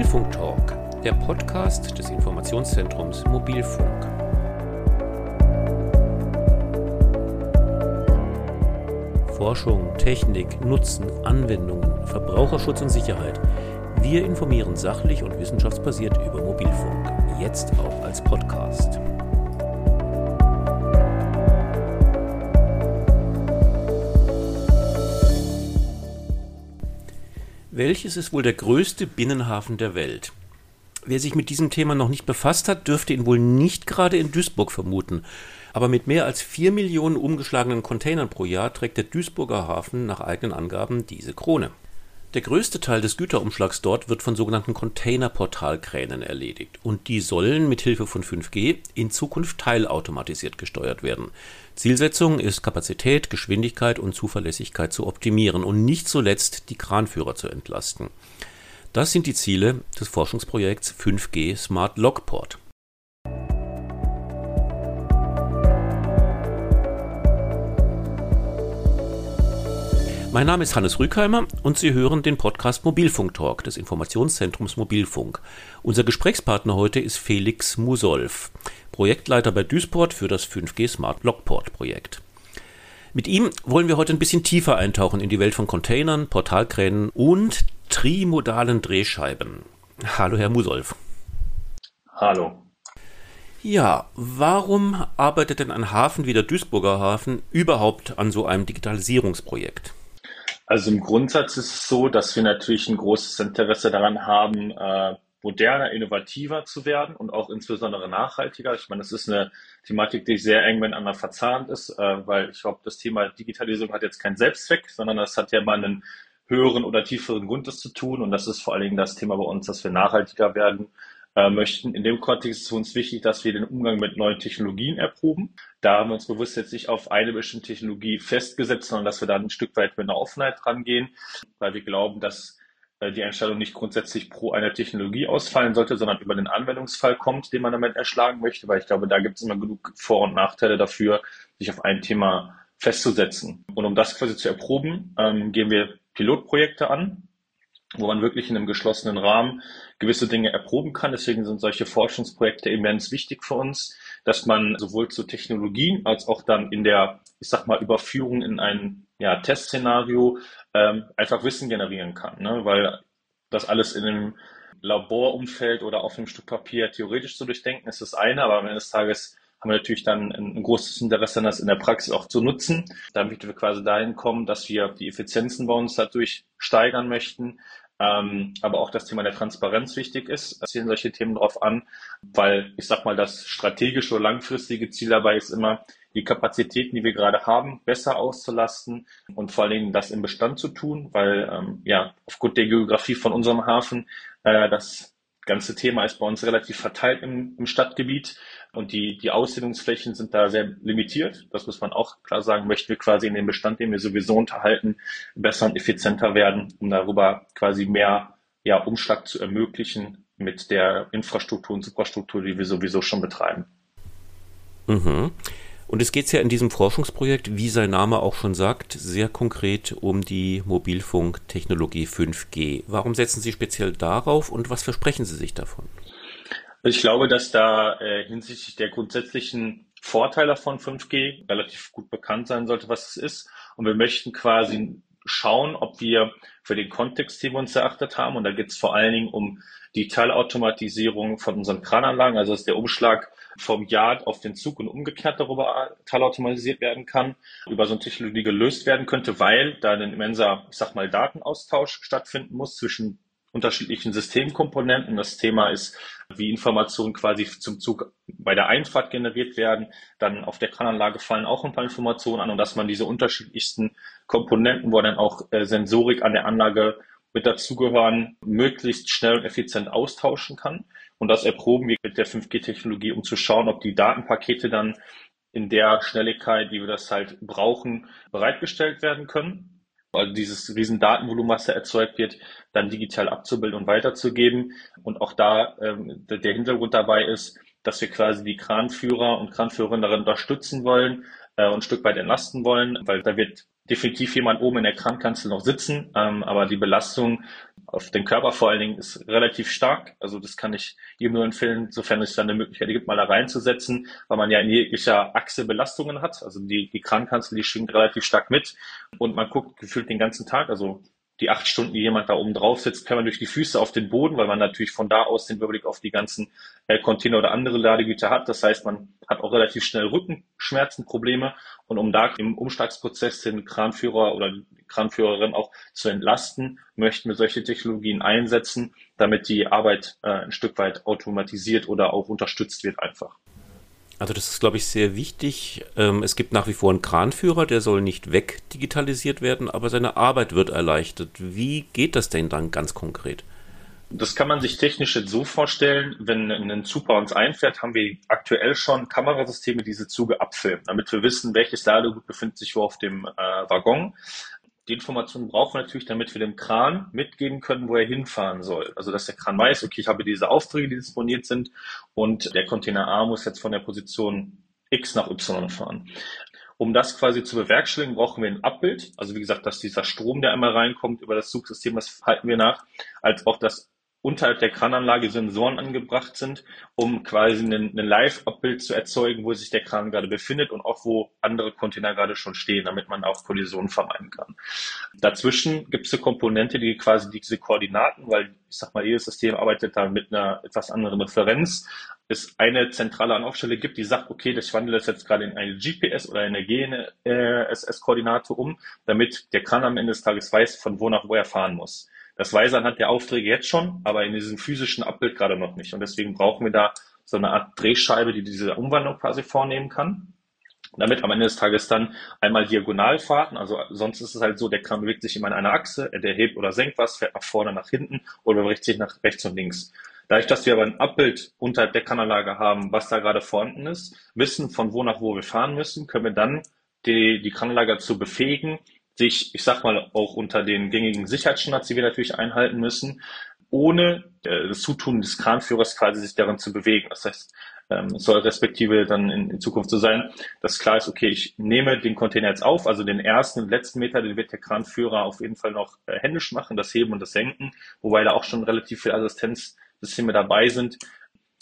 Mobilfunk Talk, der Podcast des Informationszentrums Mobilfunk. Forschung, Technik, Nutzen, Anwendungen, Verbraucherschutz und Sicherheit. Wir informieren sachlich und wissenschaftsbasiert über Mobilfunk, jetzt auch als Podcast. Welches ist wohl der größte Binnenhafen der Welt? Wer sich mit diesem Thema noch nicht befasst hat, dürfte ihn wohl nicht gerade in Duisburg vermuten. Aber mit mehr als vier Millionen umgeschlagenen Containern pro Jahr trägt der Duisburger Hafen nach eigenen Angaben diese Krone. Der größte Teil des Güterumschlags dort wird von sogenannten Containerportalkränen erledigt und die sollen mit Hilfe von 5G in Zukunft teilautomatisiert gesteuert werden. Zielsetzung ist Kapazität, Geschwindigkeit und Zuverlässigkeit zu optimieren und nicht zuletzt die Kranführer zu entlasten. Das sind die Ziele des Forschungsprojekts 5G Smart Lockport. Mein Name ist Hannes Rückheimer und Sie hören den Podcast Mobilfunk Talk des Informationszentrums Mobilfunk. Unser Gesprächspartner heute ist Felix Musolf, Projektleiter bei Duisport für das 5G Smart Lockport Projekt. Mit ihm wollen wir heute ein bisschen tiefer eintauchen in die Welt von Containern, Portalkränen und trimodalen Drehscheiben. Hallo, Herr Musolf. Hallo. Ja, warum arbeitet denn ein Hafen wie der Duisburger Hafen überhaupt an so einem Digitalisierungsprojekt? Also im Grundsatz ist es so, dass wir natürlich ein großes Interesse daran haben, äh, moderner, innovativer zu werden und auch insbesondere nachhaltiger. Ich meine, das ist eine Thematik, die sehr eng miteinander verzahnt ist, äh, weil ich glaube, das Thema Digitalisierung hat jetzt keinen Selbstzweck, sondern das hat ja mal einen höheren oder tieferen Grund, das zu tun. Und das ist vor allen Dingen das Thema bei uns, dass wir nachhaltiger werden möchten. In dem Kontext ist es uns wichtig, dass wir den Umgang mit neuen Technologien erproben. Da haben wir uns bewusst jetzt nicht auf eine bestimmte Technologie festgesetzt, sondern dass wir da ein Stück weit mit einer Offenheit rangehen, weil wir glauben, dass äh, die Entscheidung nicht grundsätzlich pro einer Technologie ausfallen sollte, sondern über den Anwendungsfall kommt, den man damit erschlagen möchte, weil ich glaube, da gibt es immer genug Vor- und Nachteile dafür, sich auf ein Thema festzusetzen. Und um das quasi zu erproben, ähm, gehen wir Pilotprojekte an, wo man wirklich in einem geschlossenen Rahmen gewisse Dinge erproben kann. Deswegen sind solche Forschungsprojekte immens wichtig für uns, dass man sowohl zu Technologien als auch dann in der, ich sag mal, Überführung in ein ja, Testszenario ähm, einfach Wissen generieren kann. Ne? Weil das alles in einem Laborumfeld oder auf einem Stück Papier theoretisch zu durchdenken, ist das eine, aber am Ende des Tages haben wir natürlich dann ein, großes Interesse, das in der Praxis auch zu nutzen. Damit wir quasi dahin kommen, dass wir die Effizienzen bei uns dadurch steigern möchten, ähm, aber auch das Thema der Transparenz wichtig ist. Es zielen solche Themen darauf an, weil ich sag mal, das strategische oder langfristige Ziel dabei ist immer, die Kapazitäten, die wir gerade haben, besser auszulasten und vor allen Dingen das im Bestand zu tun, weil ähm, ja aufgrund der Geografie von unserem Hafen äh, das ganze Thema ist bei uns relativ verteilt im, im Stadtgebiet und die, die Ausdehnungsflächen sind da sehr limitiert. Das muss man auch klar sagen, möchten wir quasi in dem Bestand, den wir sowieso unterhalten, besser und effizienter werden, um darüber quasi mehr ja, Umschlag zu ermöglichen mit der Infrastruktur und Superstruktur, die wir sowieso schon betreiben. Mhm. Und es geht ja in diesem Forschungsprojekt, wie sein Name auch schon sagt, sehr konkret um die Mobilfunktechnologie 5G. Warum setzen Sie speziell darauf und was versprechen Sie sich davon? Ich glaube, dass da äh, hinsichtlich der grundsätzlichen Vorteile von 5G relativ gut bekannt sein sollte, was es ist. Und wir möchten quasi schauen, ob wir für den Kontext, den wir uns erachtet haben, und da geht es vor allen Dingen um die Teilautomatisierung von unseren Krananlagen, also dass der Umschlag vom Yard auf den Zug und umgekehrt darüber teilautomatisiert werden kann, über so eine Technologie gelöst werden könnte, weil da ein immenser, ich sag mal, Datenaustausch stattfinden muss zwischen unterschiedlichen Systemkomponenten. Das Thema ist, wie Informationen quasi zum Zug bei der Einfahrt generiert werden. Dann auf der Krananlage fallen auch ein paar Informationen an und dass man diese unterschiedlichsten Komponenten, wo dann auch äh, Sensorik an der Anlage mit dazugehören, möglichst schnell und effizient austauschen kann. Und das erproben wir mit der 5G-Technologie, um zu schauen, ob die Datenpakete dann in der Schnelligkeit, wie wir das halt brauchen, bereitgestellt werden können also dieses riesen Datenvolumen, was da erzeugt wird, dann digital abzubilden und weiterzugeben. Und auch da ähm, der Hintergrund dabei ist, dass wir quasi die Kranführer und Kranführerinnen unterstützen wollen äh, und ein Stück weit entlasten wollen, weil da wird definitiv jemand oben in der Krankenkanzel noch sitzen, ähm, aber die Belastung auf den Körper vor allen Dingen ist relativ stark. Also das kann ich jedem nur empfehlen, sofern es dann eine Möglichkeit gibt, mal da reinzusetzen, weil man ja in jeglicher Achse Belastungen hat. Also die, die Krankenkanzel, die schwingt relativ stark mit und man guckt gefühlt den ganzen Tag. Also die acht Stunden, die jemand da oben drauf sitzt, kann man durch die Füße auf den Boden, weil man natürlich von da aus den Überblick auf die ganzen äh, Container oder andere Ladegüter hat. Das heißt, man hat auch relativ schnell Rückenschmerzen, Probleme. Und um da im Umschlagsprozess den Kranführer oder die Kranführerin auch zu entlasten, möchten wir solche Technologien einsetzen, damit die Arbeit äh, ein Stück weit automatisiert oder auch unterstützt wird einfach. Also das ist, glaube ich, sehr wichtig. Ähm, es gibt nach wie vor einen Kranführer, der soll nicht wegdigitalisiert werden, aber seine Arbeit wird erleichtert. Wie geht das denn dann ganz konkret? Das kann man sich technisch jetzt so vorstellen, wenn ein Zug bei uns einfährt, haben wir aktuell schon Kamerasysteme, die diese Züge abfilmen, damit wir wissen, welches Ladegut befindet sich wo auf dem äh, Waggon. Die Informationen brauchen wir natürlich, damit wir dem Kran mitgeben können, wo er hinfahren soll. Also, dass der Kran weiß, okay, ich habe diese Aufträge, die disponiert sind und der Container A muss jetzt von der Position X nach Y fahren. Um das quasi zu bewerkstelligen, brauchen wir ein Abbild. Also wie gesagt, dass dieser Strom, der einmal reinkommt über das Zugsystem, das halten wir nach, als auch das unterhalb der Krananlage Sensoren angebracht sind, um quasi ein, Live-Abbild zu erzeugen, wo sich der Kran gerade befindet und auch wo andere Container gerade schon stehen, damit man auch Kollisionen vermeiden kann. Dazwischen gibt es eine Komponente, die quasi diese Koordinaten, weil ich sag mal, jedes System arbeitet da mit einer etwas anderen Referenz, es eine zentrale Anlaufstelle gibt, die sagt, okay, ich wandle das jetzt gerade in eine GPS oder eine GNSS-Koordinate um, damit der Kran am Ende des Tages weiß, von wo nach wo er fahren muss. Das weiß anhand der Aufträge jetzt schon, aber in diesem physischen Abbild gerade noch nicht. Und deswegen brauchen wir da so eine Art Drehscheibe, die diese Umwandlung quasi vornehmen kann. Damit am Ende des Tages dann einmal Diagonalfahrten, also sonst ist es halt so, der Kran bewegt sich immer in einer Achse, der hebt oder senkt was, fährt nach vorne, nach hinten oder bewegt sich nach rechts und links. Dadurch, dass wir aber ein Abbild unterhalb der Kanallage haben, was da gerade vorhanden ist, wissen, von wo nach wo wir fahren müssen, können wir dann die, die Kanallage dazu befähigen, sich, ich sag mal, auch unter den gängigen Sicherheitsstandards, die wir natürlich einhalten müssen, ohne äh, das Zutun des Kranführers quasi sich darin zu bewegen. Das heißt, ähm, es soll respektive dann in, in, Zukunft so sein, dass klar ist, okay, ich nehme den Container jetzt auf, also den ersten und letzten Meter, den wird der Kranführer auf jeden Fall noch äh, händisch machen, das Heben und das Senken, wobei da auch schon relativ viele Assistenzsysteme dabei sind,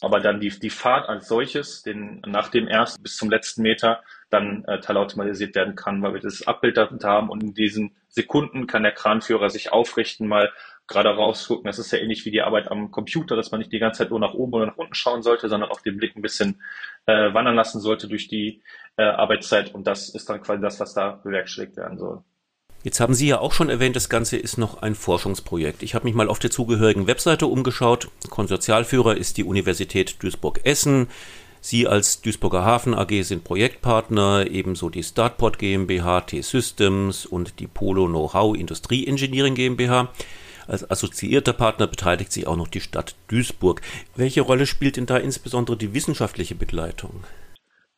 aber dann die, die Fahrt als solches, den, nach dem ersten bis zum letzten Meter, dann äh, teilautomatisiert werden kann, weil wir das Abbild dahinter haben und in diesen Sekunden kann der Kranführer sich aufrichten, mal gerade rausgucken. Das ist ja ähnlich wie die Arbeit am Computer, dass man nicht die ganze Zeit nur nach oben oder nach unten schauen sollte, sondern auch den Blick ein bisschen äh, wandern lassen sollte durch die äh, Arbeitszeit und das ist dann quasi das, was da bewerkstelligt werden soll. Jetzt haben Sie ja auch schon erwähnt, das Ganze ist noch ein Forschungsprojekt. Ich habe mich mal auf der zugehörigen Webseite umgeschaut. Konsortialführer ist die Universität Duisburg-Essen. Sie als Duisburger Hafen AG sind Projektpartner, ebenso die Startport GmbH, T-Systems und die Polo Know-how Industrie Engineering GmbH. Als assoziierter Partner beteiligt sich auch noch die Stadt Duisburg. Welche Rolle spielt denn da insbesondere die wissenschaftliche Begleitung?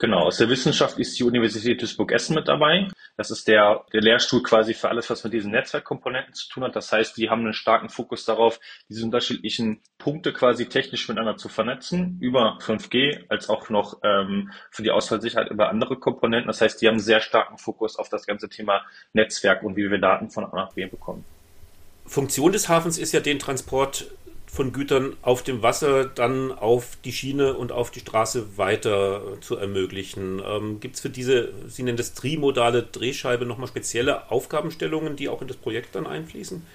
Genau, aus der Wissenschaft ist die Universität Duisburg-Essen mit dabei. Das ist der, der Lehrstuhl quasi für alles, was mit diesen Netzwerkkomponenten zu tun hat. Das heißt, die haben einen starken Fokus darauf, diese unterschiedlichen Punkte quasi technisch miteinander zu vernetzen, über 5G, als auch noch ähm, für die Ausfallsicherheit über andere Komponenten. Das heißt, die haben einen sehr starken Fokus auf das ganze Thema Netzwerk und wie wir Daten von A nach B bekommen. Funktion des Hafens ist ja den Transport von Gütern auf dem Wasser dann auf die Schiene und auf die Straße weiter zu ermöglichen. Ähm, Gibt es für diese, Sie nennen das trimodale Drehscheibe, nochmal spezielle Aufgabenstellungen, die auch in das Projekt dann einfließen?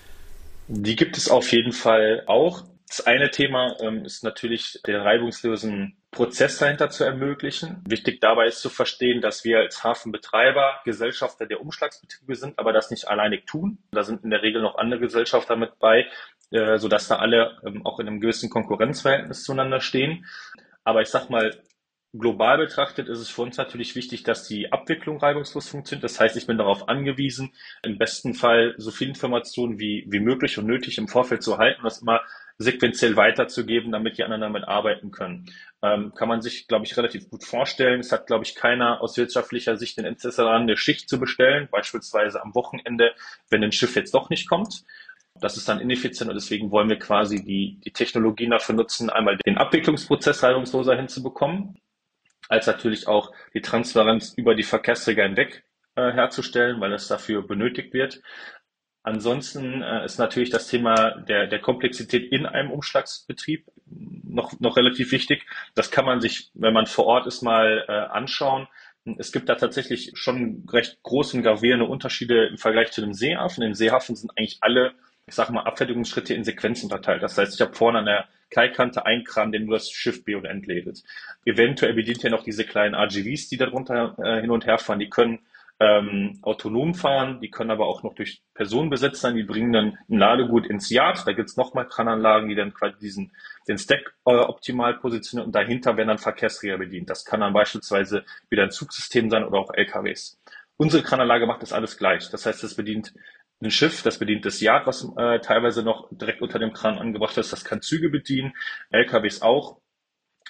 Die gibt es auf jeden Fall auch. Das eine Thema ähm, ist natürlich den reibungslosen Prozess dahinter zu ermöglichen. Wichtig dabei ist zu verstehen, dass wir als Hafenbetreiber Gesellschafter der Umschlagsbetriebe sind, aber das nicht alleinig tun. Da sind in der Regel noch andere Gesellschafter mit bei, äh, sodass da alle ähm, auch in einem gewissen Konkurrenzverhältnis zueinander stehen. Aber ich sag mal, global betrachtet ist es für uns natürlich wichtig, dass die Abwicklung reibungslos funktioniert. Das heißt, ich bin darauf angewiesen, im besten Fall so viel Informationen wie, wie möglich und nötig im Vorfeld zu erhalten und das immer sequenziell weiterzugeben, damit die anderen damit arbeiten können. Ähm, kann man sich, glaube ich, relativ gut vorstellen. Es hat, glaube ich, keiner aus wirtschaftlicher Sicht den Interesse daran, eine Schicht zu bestellen, beispielsweise am Wochenende, wenn ein Schiff jetzt doch nicht kommt. Das ist dann ineffizient und deswegen wollen wir quasi die, die Technologien dafür nutzen, einmal den Abwicklungsprozess reibungsloser hinzubekommen, als natürlich auch die Transparenz über die Verkehrsträger hinweg äh, herzustellen, weil es dafür benötigt wird. Ansonsten äh, ist natürlich das Thema der, der Komplexität in einem Umschlagsbetrieb noch, noch relativ wichtig. Das kann man sich, wenn man vor Ort ist, mal äh, anschauen. Es gibt da tatsächlich schon recht große und gravierende Unterschiede im Vergleich zu dem Seehafen. Im Seehafen sind eigentlich alle, ich sag mal, Abfertigungsschritte in Sequenzen unterteilt. Das heißt, ich habe vorne an der Kaikante einen Kran, den nur das Schiff be- und entledigt. Eventuell bedient ja noch diese kleinen RGVs, die darunter äh, hin und her fahren. Die können ähm, autonom fahren, die können aber auch noch durch Personen besetzt sein, die bringen dann ein Ladegut ins Yard, da gibt's nochmal Krananlagen, die dann quasi diesen, den Stack äh, optimal positionieren und dahinter werden dann Verkehrsträger bedient. Das kann dann beispielsweise wieder ein Zugsystem sein oder auch LKWs. Unsere Krananlage macht das alles gleich. Das heißt, es bedient ein Schiff, das bedient das Yard, was äh, teilweise noch direkt unter dem Kran angebracht ist, das kann Züge bedienen, LKWs auch.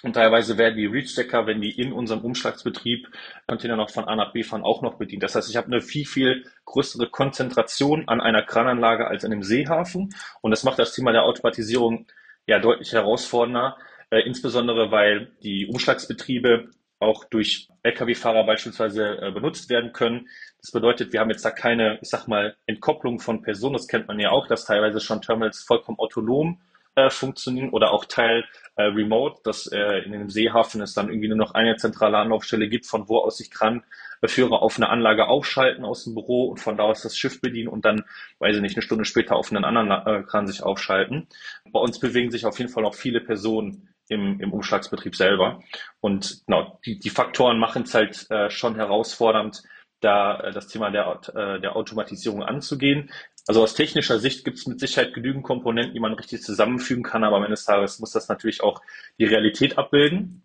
Und teilweise werden die Reachdecker, wenn die in unserem Umschlagsbetrieb Container noch von A nach B fahren, auch noch bedient. Das heißt, ich habe eine viel, viel größere Konzentration an einer Krananlage als an einem Seehafen. Und das macht das Thema der Automatisierung ja deutlich herausfordernder, äh, insbesondere weil die Umschlagsbetriebe auch durch Lkw-Fahrer beispielsweise äh, benutzt werden können. Das bedeutet, wir haben jetzt da keine, ich sag mal, Entkopplung von Personen. Das kennt man ja auch, dass teilweise schon Terminals vollkommen autonom äh, funktionieren oder auch Teil äh, remote, dass äh, in einem Seehafen es dann irgendwie nur noch eine zentrale Anlaufstelle gibt, von wo aus sich Kranführer auf eine Anlage aufschalten aus dem Büro und von da aus das Schiff bedienen und dann, weiß ich nicht, eine Stunde später auf einen anderen äh, Kran sich aufschalten. Bei uns bewegen sich auf jeden Fall auch viele Personen im, im Umschlagsbetrieb selber. Und genau, die, die Faktoren machen es halt äh, schon herausfordernd, da äh, das Thema der, äh, der Automatisierung anzugehen. Also aus technischer Sicht gibt es mit Sicherheit genügend Komponenten, die man richtig zusammenfügen kann, aber am Ende des Tages muss das natürlich auch die Realität abbilden.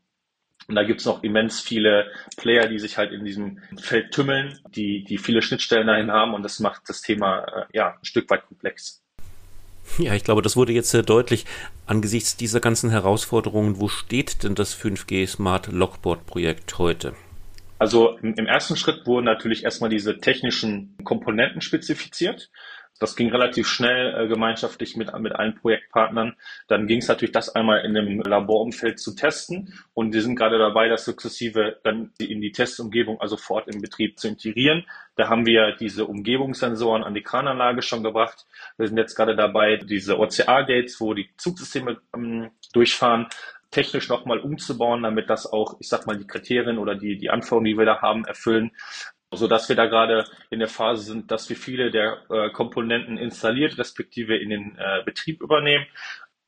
Und da gibt es noch immens viele Player, die sich halt in diesem Feld tümmeln, die, die viele Schnittstellen dahin haben und das macht das Thema äh, ja ein Stück weit komplex. Ja, ich glaube, das wurde jetzt sehr deutlich. Angesichts dieser ganzen Herausforderungen, wo steht denn das 5G Smart Lockboard Projekt heute? Also im, ersten Schritt wurden natürlich erstmal diese technischen Komponenten spezifiziert. Das ging relativ schnell äh, gemeinschaftlich mit, mit allen Projektpartnern. Dann ging es natürlich, das einmal in einem Laborumfeld zu testen. Und wir sind gerade dabei, das sukzessive dann in die Testumgebung, also vor Ort im Betrieb zu integrieren. Da haben wir diese Umgebungssensoren an die Krananlage schon gebracht. Wir sind jetzt gerade dabei, diese OCA-Gates, wo die Zugsysteme ähm, durchfahren, technisch nochmal umzubauen, damit das auch, ich sag mal, die Kriterien oder die, die Anforderungen, die wir da haben, erfüllen so dass wir da gerade in der Phase sind, dass wir viele der äh, Komponenten installiert, respektive in den äh, Betrieb übernehmen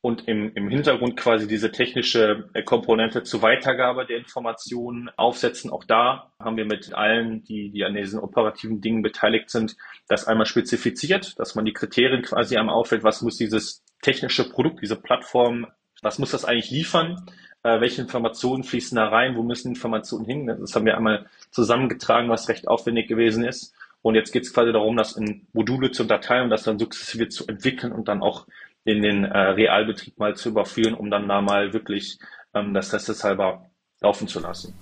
und im, im Hintergrund quasi diese technische äh, Komponente zur Weitergabe der Informationen aufsetzen. Auch da haben wir mit allen, die, die an diesen operativen Dingen beteiligt sind, das einmal spezifiziert, dass man die Kriterien quasi einmal auffällt, was muss dieses technische Produkt, diese Plattform, was muss das eigentlich liefern, äh, welche Informationen fließen da rein, wo müssen Informationen hin. Das haben wir einmal zusammengetragen, was recht aufwendig gewesen ist. Und jetzt geht es quasi darum, das in Module zu unterteilen und das dann sukzessive zu entwickeln und dann auch in den äh, Realbetrieb mal zu überführen, um dann da mal wirklich ähm, das testeshalber laufen zu lassen.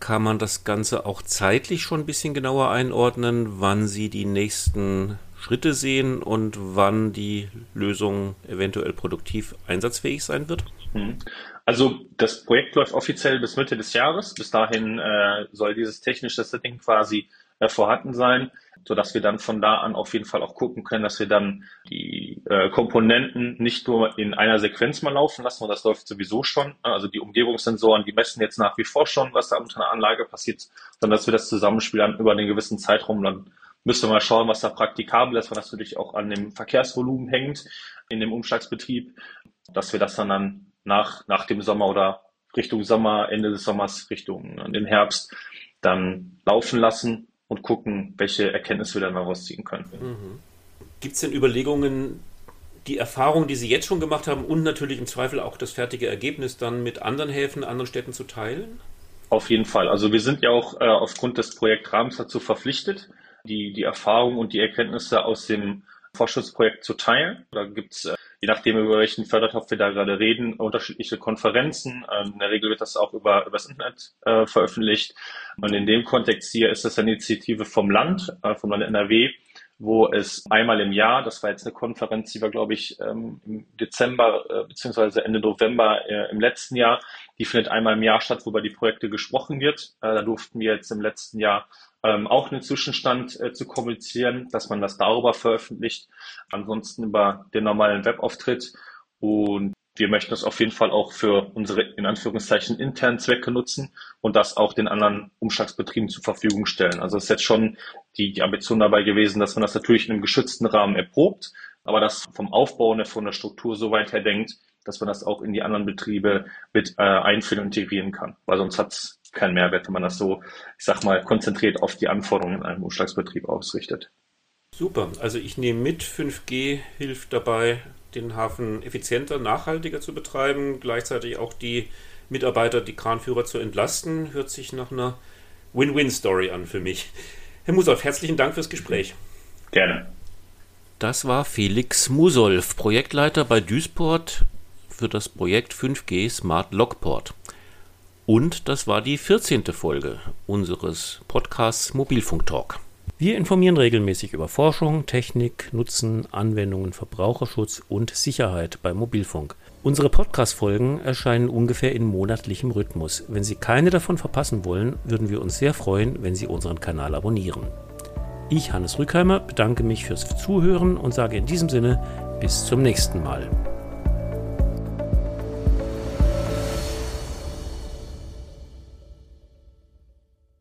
Kann man das Ganze auch zeitlich schon ein bisschen genauer einordnen, wann Sie die nächsten Schritte sehen und wann die Lösung eventuell produktiv einsatzfähig sein wird? Mhm. Also das Projekt läuft offiziell bis Mitte des Jahres. Bis dahin äh, soll dieses technische Setting quasi äh, vorhanden sein, so dass wir dann von da an auf jeden Fall auch gucken können, dass wir dann die äh, Komponenten nicht nur in einer Sequenz mal laufen lassen, und das läuft sowieso schon. Also die Umgebungssensoren, die messen jetzt nach wie vor schon, was da unter einer Anlage passiert, sondern dass wir das Zusammenspielen über einen gewissen Zeitraum dann wir mal schauen, was da praktikabel ist, weil das natürlich auch an dem Verkehrsvolumen hängt in dem Umschlagsbetrieb, dass wir das dann, dann nach, nach dem Sommer oder Richtung Sommer, Ende des Sommers, Richtung den Herbst dann laufen lassen und gucken, welche Erkenntnisse wir dann daraus ziehen können. Mhm. Gibt es denn Überlegungen, die Erfahrung, die Sie jetzt schon gemacht haben und natürlich im Zweifel auch das fertige Ergebnis dann mit anderen Häfen, anderen Städten zu teilen? Auf jeden Fall. Also wir sind ja auch äh, aufgrund des Projektrahmens dazu verpflichtet, die, die Erfahrung und die Erkenntnisse aus dem Forschungsprojekt zu teilen. Da gibt es, äh, je nachdem, über welchen Fördertopf wir da gerade reden, unterschiedliche Konferenzen. Ähm, in der Regel wird das auch über, über das Internet äh, veröffentlicht. Und in dem Kontext hier ist das eine Initiative vom Land, äh, vom Land NRW, wo es einmal im Jahr, das war jetzt eine Konferenz, die war, glaube ich, ähm, im Dezember äh, beziehungsweise Ende November äh, im letzten Jahr, die findet einmal im Jahr statt, wo über die Projekte gesprochen wird. Äh, da durften wir jetzt im letzten Jahr ähm, auch einen Zwischenstand äh, zu kommunizieren, dass man das darüber veröffentlicht. Ansonsten über den normalen Webauftritt. Und wir möchten das auf jeden Fall auch für unsere in Anführungszeichen internen Zwecke nutzen und das auch den anderen Umschlagsbetrieben zur Verfügung stellen. Also es ist jetzt schon die, die Ambition dabei gewesen, dass man das natürlich in einem geschützten Rahmen erprobt, aber das vom Aufbau und von der Struktur so weit her denkt, dass man das auch in die anderen Betriebe mit äh, einführen und integrieren kann. Weil sonst hat es keinen Mehrwert, wenn man das so, ich sag mal, konzentriert auf die Anforderungen in einem Umschlagsbetrieb ausrichtet. Super, also ich nehme mit, 5G hilft dabei, den Hafen effizienter, nachhaltiger zu betreiben, gleichzeitig auch die Mitarbeiter, die Kranführer zu entlasten, hört sich nach einer Win-Win-Story an für mich. Herr Musolf, herzlichen Dank fürs Gespräch. Gerne. Das war Felix Musolf, Projektleiter bei Duisport für das Projekt 5G Smart Lockport. Und das war die 14. Folge unseres Podcasts Mobilfunk Talk. Wir informieren regelmäßig über Forschung, Technik, Nutzen, Anwendungen, Verbraucherschutz und Sicherheit beim Mobilfunk. Unsere Podcast-Folgen erscheinen ungefähr in monatlichem Rhythmus. Wenn Sie keine davon verpassen wollen, würden wir uns sehr freuen, wenn Sie unseren Kanal abonnieren. Ich, Hannes Rückheimer, bedanke mich fürs Zuhören und sage in diesem Sinne bis zum nächsten Mal.